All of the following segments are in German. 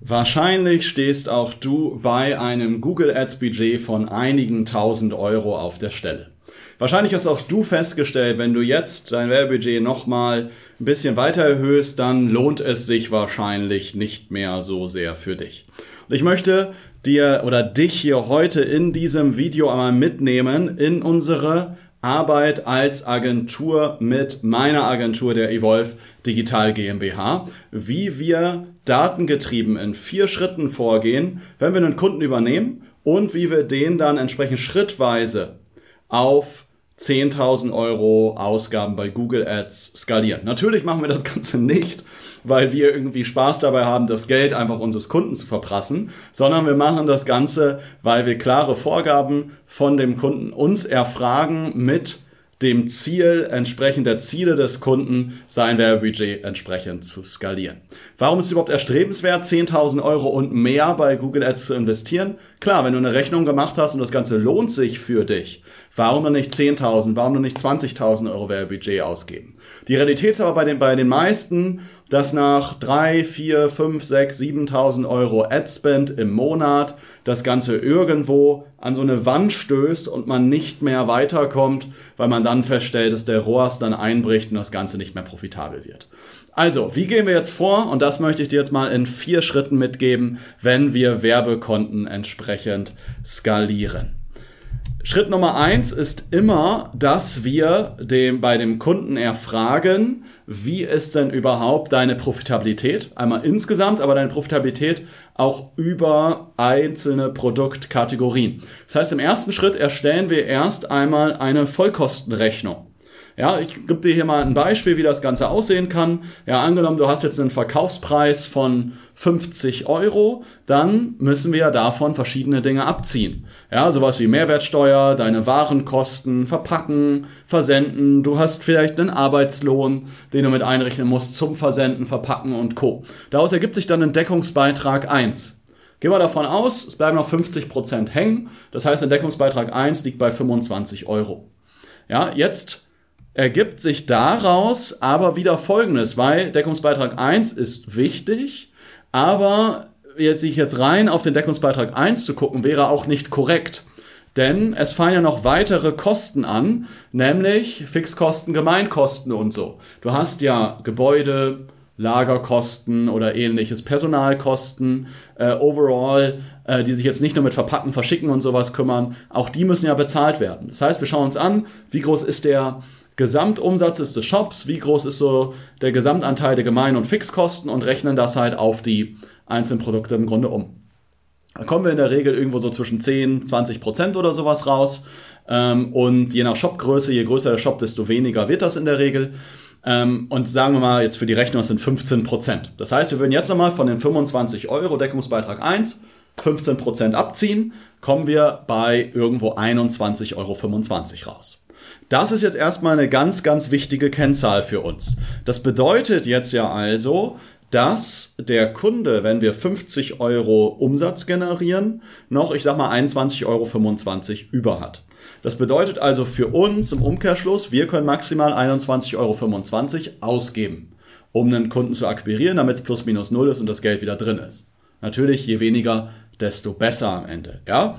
Wahrscheinlich stehst auch du bei einem Google Ads Budget von einigen tausend Euro auf der Stelle. Wahrscheinlich hast auch du festgestellt, wenn du jetzt dein Werbebudget nochmal ein bisschen weiter erhöhst, dann lohnt es sich wahrscheinlich nicht mehr so sehr für dich. Und ich möchte dir oder dich hier heute in diesem Video einmal mitnehmen in unsere Arbeit als Agentur mit meiner Agentur der Evolve Digital GmbH, wie wir datengetrieben in vier Schritten vorgehen, wenn wir einen Kunden übernehmen und wie wir den dann entsprechend schrittweise auf 10.000 Euro Ausgaben bei Google Ads skalieren. Natürlich machen wir das Ganze nicht, weil wir irgendwie Spaß dabei haben, das Geld einfach unseres Kunden zu verprassen, sondern wir machen das Ganze, weil wir klare Vorgaben von dem Kunden uns erfragen mit dem Ziel, entsprechend der Ziele des Kunden, sein Werbebudget entsprechend zu skalieren. Warum ist es überhaupt erstrebenswert, 10.000 Euro und mehr bei Google Ads zu investieren? Klar, wenn du eine Rechnung gemacht hast und das Ganze lohnt sich für dich, warum dann nicht 10.000, warum dann nicht 20.000 Euro Werbebudget ausgeben? Die Realität ist aber bei den, bei den meisten, dass nach 3, 4, 5, 6, 7.000 Euro Adspend im Monat das Ganze irgendwo an so eine Wand stößt und man nicht mehr weiterkommt, weil man dann feststellt, dass der ROAS dann einbricht und das Ganze nicht mehr profitabel wird. Also, wie gehen wir jetzt vor? Und das möchte ich dir jetzt mal in vier Schritten mitgeben, wenn wir Werbekonten entsprechend skalieren. Schritt Nummer eins ist immer, dass wir dem, bei dem Kunden erfragen, wie ist denn überhaupt deine Profitabilität? Einmal insgesamt, aber deine Profitabilität auch über einzelne Produktkategorien. Das heißt, im ersten Schritt erstellen wir erst einmal eine Vollkostenrechnung. Ja, ich gebe dir hier mal ein Beispiel, wie das Ganze aussehen kann. Ja, angenommen, du hast jetzt einen Verkaufspreis von 50 Euro, dann müssen wir davon verschiedene Dinge abziehen. Ja, sowas wie Mehrwertsteuer, deine Warenkosten, verpacken, versenden. Du hast vielleicht einen Arbeitslohn, den du mit einrechnen musst zum Versenden, verpacken und Co. Daraus ergibt sich dann ein Deckungsbeitrag 1. Gehen wir davon aus, es bleiben noch 50 Prozent hängen. Das heißt, der Deckungsbeitrag 1 liegt bei 25 Euro. Ja, jetzt ergibt sich daraus aber wieder Folgendes, weil Deckungsbeitrag 1 ist wichtig, aber jetzt sich jetzt rein auf den Deckungsbeitrag 1 zu gucken, wäre auch nicht korrekt. Denn es fallen ja noch weitere Kosten an, nämlich Fixkosten, Gemeinkosten und so. Du hast ja Gebäude, Lagerkosten oder ähnliches, Personalkosten, äh, overall, äh, die sich jetzt nicht nur mit Verpacken, Verschicken und sowas kümmern, auch die müssen ja bezahlt werden. Das heißt, wir schauen uns an, wie groß ist der Gesamtumsatz ist des Shops, wie groß ist so der Gesamtanteil der Gemein- und Fixkosten und rechnen das halt auf die einzelnen Produkte im Grunde um. Da kommen wir in der Regel irgendwo so zwischen 10, 20 Prozent oder sowas raus. Ähm, und je nach Shopgröße, je größer der Shop, desto weniger wird das in der Regel. Ähm, und sagen wir mal jetzt für die Rechnung, das sind 15 Prozent. Das heißt, wir würden jetzt nochmal von den 25 Euro Deckungsbeitrag 1 15 Prozent abziehen, kommen wir bei irgendwo 21,25 Euro raus. Das ist jetzt erstmal eine ganz, ganz wichtige Kennzahl für uns. Das bedeutet jetzt ja also, dass der Kunde, wenn wir 50 Euro Umsatz generieren, noch, ich sag mal, 21,25 Euro über hat. Das bedeutet also für uns im Umkehrschluss, wir können maximal 21,25 Euro ausgeben, um einen Kunden zu akquirieren, damit es plus minus null ist und das Geld wieder drin ist. Natürlich, je weniger, desto besser am Ende. Ja?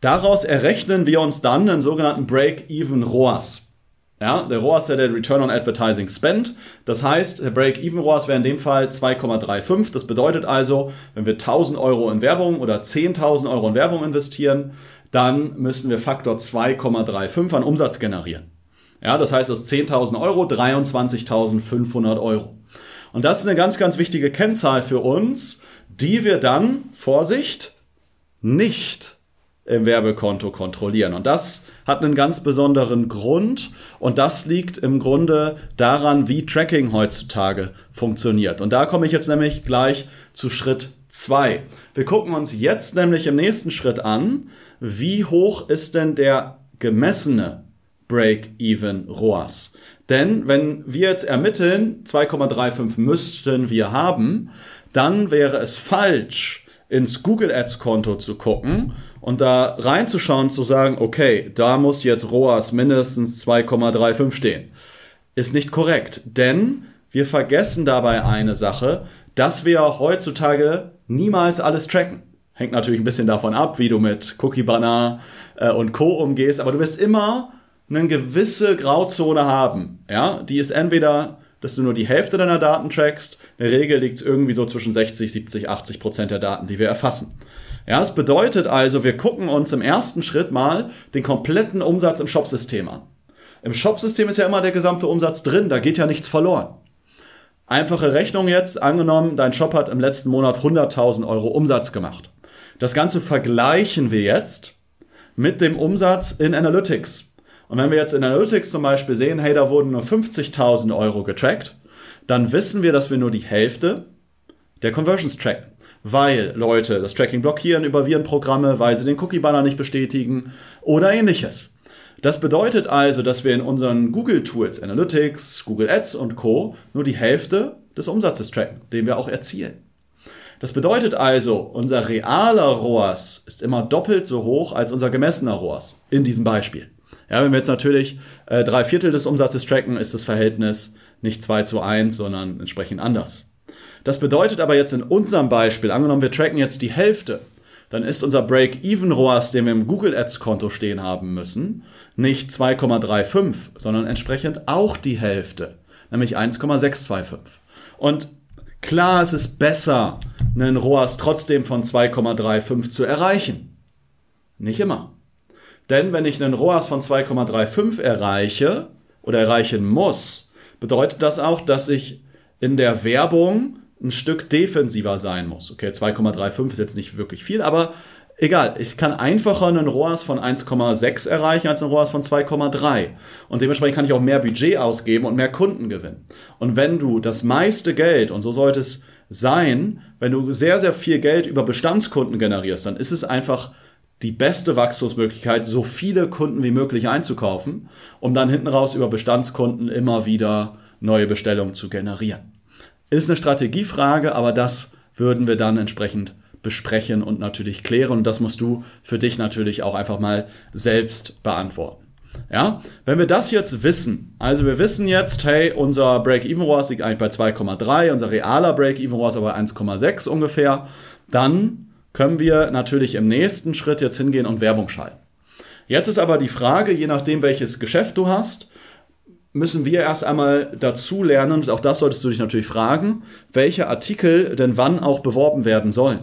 Daraus errechnen wir uns dann einen sogenannten Break-Even ROAS. Ja, der ROAS ist ja der Return on Advertising Spend. Das heißt, der Break-Even ROAS wäre in dem Fall 2,35. Das bedeutet also, wenn wir 1000 Euro in Werbung oder 10.000 Euro in Werbung investieren, dann müssen wir Faktor 2,35 an Umsatz generieren. Ja, das heißt, aus 10.000 Euro 23.500 Euro. Und das ist eine ganz, ganz wichtige Kennzahl für uns, die wir dann, Vorsicht, nicht im Werbekonto kontrollieren. Und das hat einen ganz besonderen Grund und das liegt im Grunde daran, wie Tracking heutzutage funktioniert. Und da komme ich jetzt nämlich gleich zu Schritt zwei. Wir gucken uns jetzt nämlich im nächsten Schritt an, wie hoch ist denn der gemessene Break-Even ROAS. Denn wenn wir jetzt ermitteln, 2,35 müssten wir haben, dann wäre es falsch, ins Google Ads Konto zu gucken und da reinzuschauen, zu sagen, okay, da muss jetzt ROAS mindestens 2,35 stehen. Ist nicht korrekt, denn wir vergessen dabei eine Sache, dass wir heutzutage niemals alles tracken. Hängt natürlich ein bisschen davon ab, wie du mit Cookie Banner äh, und Co. umgehst, aber du wirst immer eine gewisse Grauzone haben. Ja, die ist entweder, dass du nur die Hälfte deiner Daten trackst. In der Regel liegt es irgendwie so zwischen 60, 70, 80 Prozent der Daten, die wir erfassen. Ja, es bedeutet also, wir gucken uns im ersten Schritt mal den kompletten Umsatz im Shopsystem an. Im Shopsystem ist ja immer der gesamte Umsatz drin, da geht ja nichts verloren. Einfache Rechnung jetzt, angenommen, dein Shop hat im letzten Monat 100.000 Euro Umsatz gemacht. Das Ganze vergleichen wir jetzt mit dem Umsatz in Analytics. Und wenn wir jetzt in Analytics zum Beispiel sehen, hey, da wurden nur 50.000 Euro getrackt, dann wissen wir, dass wir nur die Hälfte der Conversions tracken. Weil Leute das Tracking blockieren über Virenprogramme, weil sie den Cookie-Banner nicht bestätigen oder ähnliches. Das bedeutet also, dass wir in unseren Google-Tools, Analytics, Google Ads und Co. nur die Hälfte des Umsatzes tracken, den wir auch erzielen. Das bedeutet also, unser realer ROAS ist immer doppelt so hoch als unser gemessener ROAS in diesem Beispiel. Ja, wenn wir jetzt natürlich äh, drei Viertel des Umsatzes tracken, ist das Verhältnis nicht 2 zu 1, sondern entsprechend anders. Das bedeutet aber jetzt in unserem Beispiel, angenommen wir tracken jetzt die Hälfte, dann ist unser Break-Even-ROAS, den wir im Google Ads-Konto stehen haben müssen, nicht 2,35, sondern entsprechend auch die Hälfte, nämlich 1,625. Und klar, es ist besser, einen ROAS trotzdem von 2,35 zu erreichen. Nicht immer. Denn wenn ich einen ROAS von 2,35 erreiche oder erreichen muss, bedeutet das auch, dass ich in der Werbung ein Stück defensiver sein muss. Okay, 2,35 ist jetzt nicht wirklich viel, aber egal. Ich kann einfacher einen ROAS von 1,6 erreichen als einen ROAS von 2,3. Und dementsprechend kann ich auch mehr Budget ausgeben und mehr Kunden gewinnen. Und wenn du das meiste Geld, und so sollte es sein, wenn du sehr, sehr viel Geld über Bestandskunden generierst, dann ist es einfach die beste Wachstumsmöglichkeit, so viele Kunden wie möglich einzukaufen, um dann hinten raus über Bestandskunden immer wieder neue Bestellungen zu generieren. Ist eine Strategiefrage, aber das würden wir dann entsprechend besprechen und natürlich klären. Und das musst du für dich natürlich auch einfach mal selbst beantworten. Ja, wenn wir das jetzt wissen, also wir wissen jetzt, hey, unser Break-Even-ROAS liegt eigentlich bei 2,3, unser realer Break-Even-ROAS aber 1,6 ungefähr, dann können wir natürlich im nächsten Schritt jetzt hingehen und Werbung schalten. Jetzt ist aber die Frage, je nachdem welches Geschäft du hast, müssen wir erst einmal dazu lernen, und auch das solltest du dich natürlich fragen, welche Artikel denn wann auch beworben werden sollen.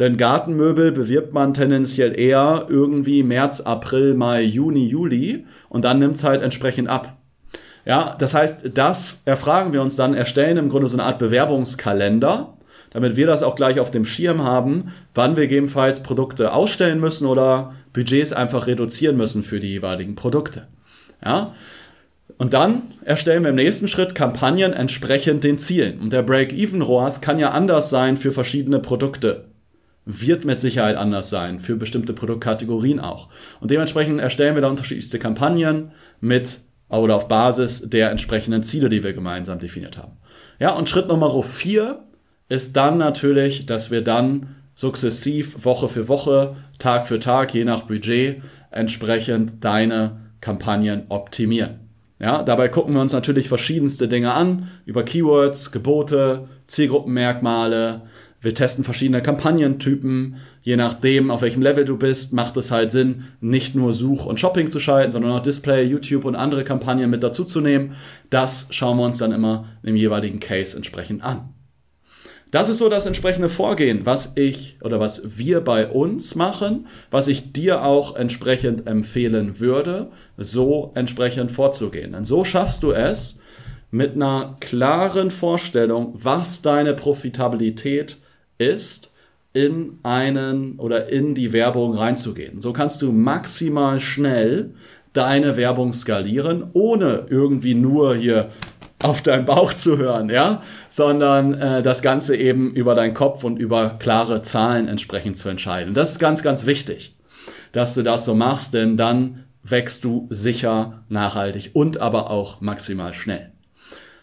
Denn Gartenmöbel bewirbt man tendenziell eher irgendwie März, April, Mai, Juni, Juli und dann nimmt es halt entsprechend ab. Ja, das heißt, das erfragen wir uns dann, erstellen im Grunde so eine Art Bewerbungskalender, damit wir das auch gleich auf dem Schirm haben, wann wir gegebenenfalls Produkte ausstellen müssen oder Budgets einfach reduzieren müssen für die jeweiligen Produkte. Ja, und dann erstellen wir im nächsten Schritt Kampagnen entsprechend den Zielen. Und der Break-Even-ROAS kann ja anders sein für verschiedene Produkte. Wird mit Sicherheit anders sein, für bestimmte Produktkategorien auch. Und dementsprechend erstellen wir da unterschiedlichste Kampagnen mit oder auf Basis der entsprechenden Ziele, die wir gemeinsam definiert haben. Ja, und Schritt Nummer vier ist dann natürlich, dass wir dann sukzessiv Woche für Woche, Tag für Tag, je nach Budget, entsprechend deine Kampagnen optimieren. Ja, dabei gucken wir uns natürlich verschiedenste Dinge an, über Keywords, Gebote, Zielgruppenmerkmale. Wir testen verschiedene Kampagnentypen. Je nachdem, auf welchem Level du bist, macht es halt Sinn, nicht nur Such- und Shopping zu schalten, sondern auch Display, YouTube und andere Kampagnen mit dazuzunehmen. Das schauen wir uns dann immer im jeweiligen Case entsprechend an. Das ist so das entsprechende Vorgehen, was ich oder was wir bei uns machen, was ich dir auch entsprechend empfehlen würde, so entsprechend vorzugehen. Denn so schaffst du es mit einer klaren Vorstellung, was deine Profitabilität ist, in einen oder in die Werbung reinzugehen. So kannst du maximal schnell deine Werbung skalieren, ohne irgendwie nur hier auf deinen Bauch zu hören, ja, sondern äh, das Ganze eben über deinen Kopf und über klare Zahlen entsprechend zu entscheiden. Das ist ganz, ganz wichtig, dass du das so machst, denn dann wächst du sicher, nachhaltig und aber auch maximal schnell.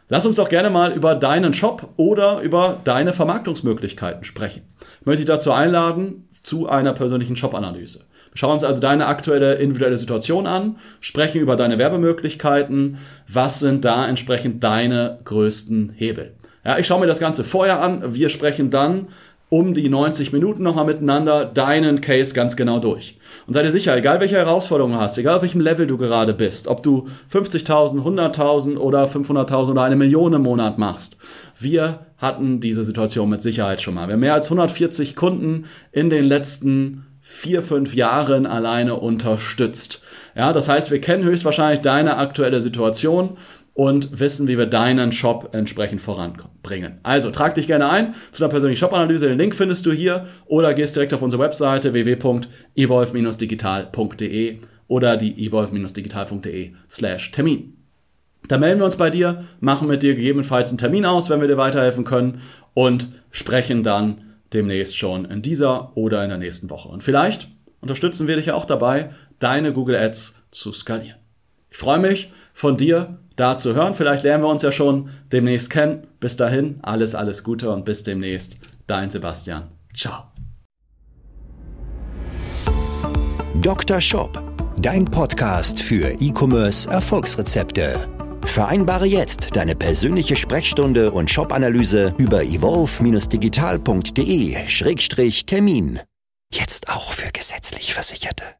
Lass uns doch gerne mal über deinen Shop oder über deine Vermarktungsmöglichkeiten sprechen. Ich möchte dich dazu einladen zu einer persönlichen Shop-Analyse. Schauen uns also deine aktuelle individuelle Situation an, sprechen über deine Werbemöglichkeiten, was sind da entsprechend deine größten Hebel. Ja, ich schaue mir das Ganze vorher an, wir sprechen dann um die 90 Minuten nochmal miteinander deinen Case ganz genau durch. Und sei dir sicher, egal welche Herausforderungen du hast, egal auf welchem Level du gerade bist, ob du 50.000, 100.000 oder 500.000 oder eine Million im Monat machst, wir hatten diese Situation mit Sicherheit schon mal. Wir haben mehr als 140 Kunden in den letzten vier, fünf Jahren alleine unterstützt. Ja, das heißt, wir kennen höchstwahrscheinlich deine aktuelle Situation und wissen, wie wir deinen Shop entsprechend voranbringen. Also trag dich gerne ein zu einer persönlichen Shop-Analyse. Den Link findest du hier oder gehst direkt auf unsere Webseite www.evolve-digital.de oder die evolve-digital.de slash Termin. Da melden wir uns bei dir, machen mit dir gegebenenfalls einen Termin aus, wenn wir dir weiterhelfen können und sprechen dann demnächst schon in dieser oder in der nächsten Woche. Und vielleicht unterstützen wir dich ja auch dabei, deine Google Ads zu skalieren. Ich freue mich, von dir da zu hören. Vielleicht lernen wir uns ja schon demnächst kennen. Bis dahin, alles, alles Gute und bis demnächst. Dein Sebastian. Ciao. Dr. Shop, dein Podcast für E-Commerce Erfolgsrezepte. Vereinbare jetzt deine persönliche Sprechstunde und Shop-Analyse über evolve-digital.de-termin. Jetzt auch für gesetzlich Versicherte.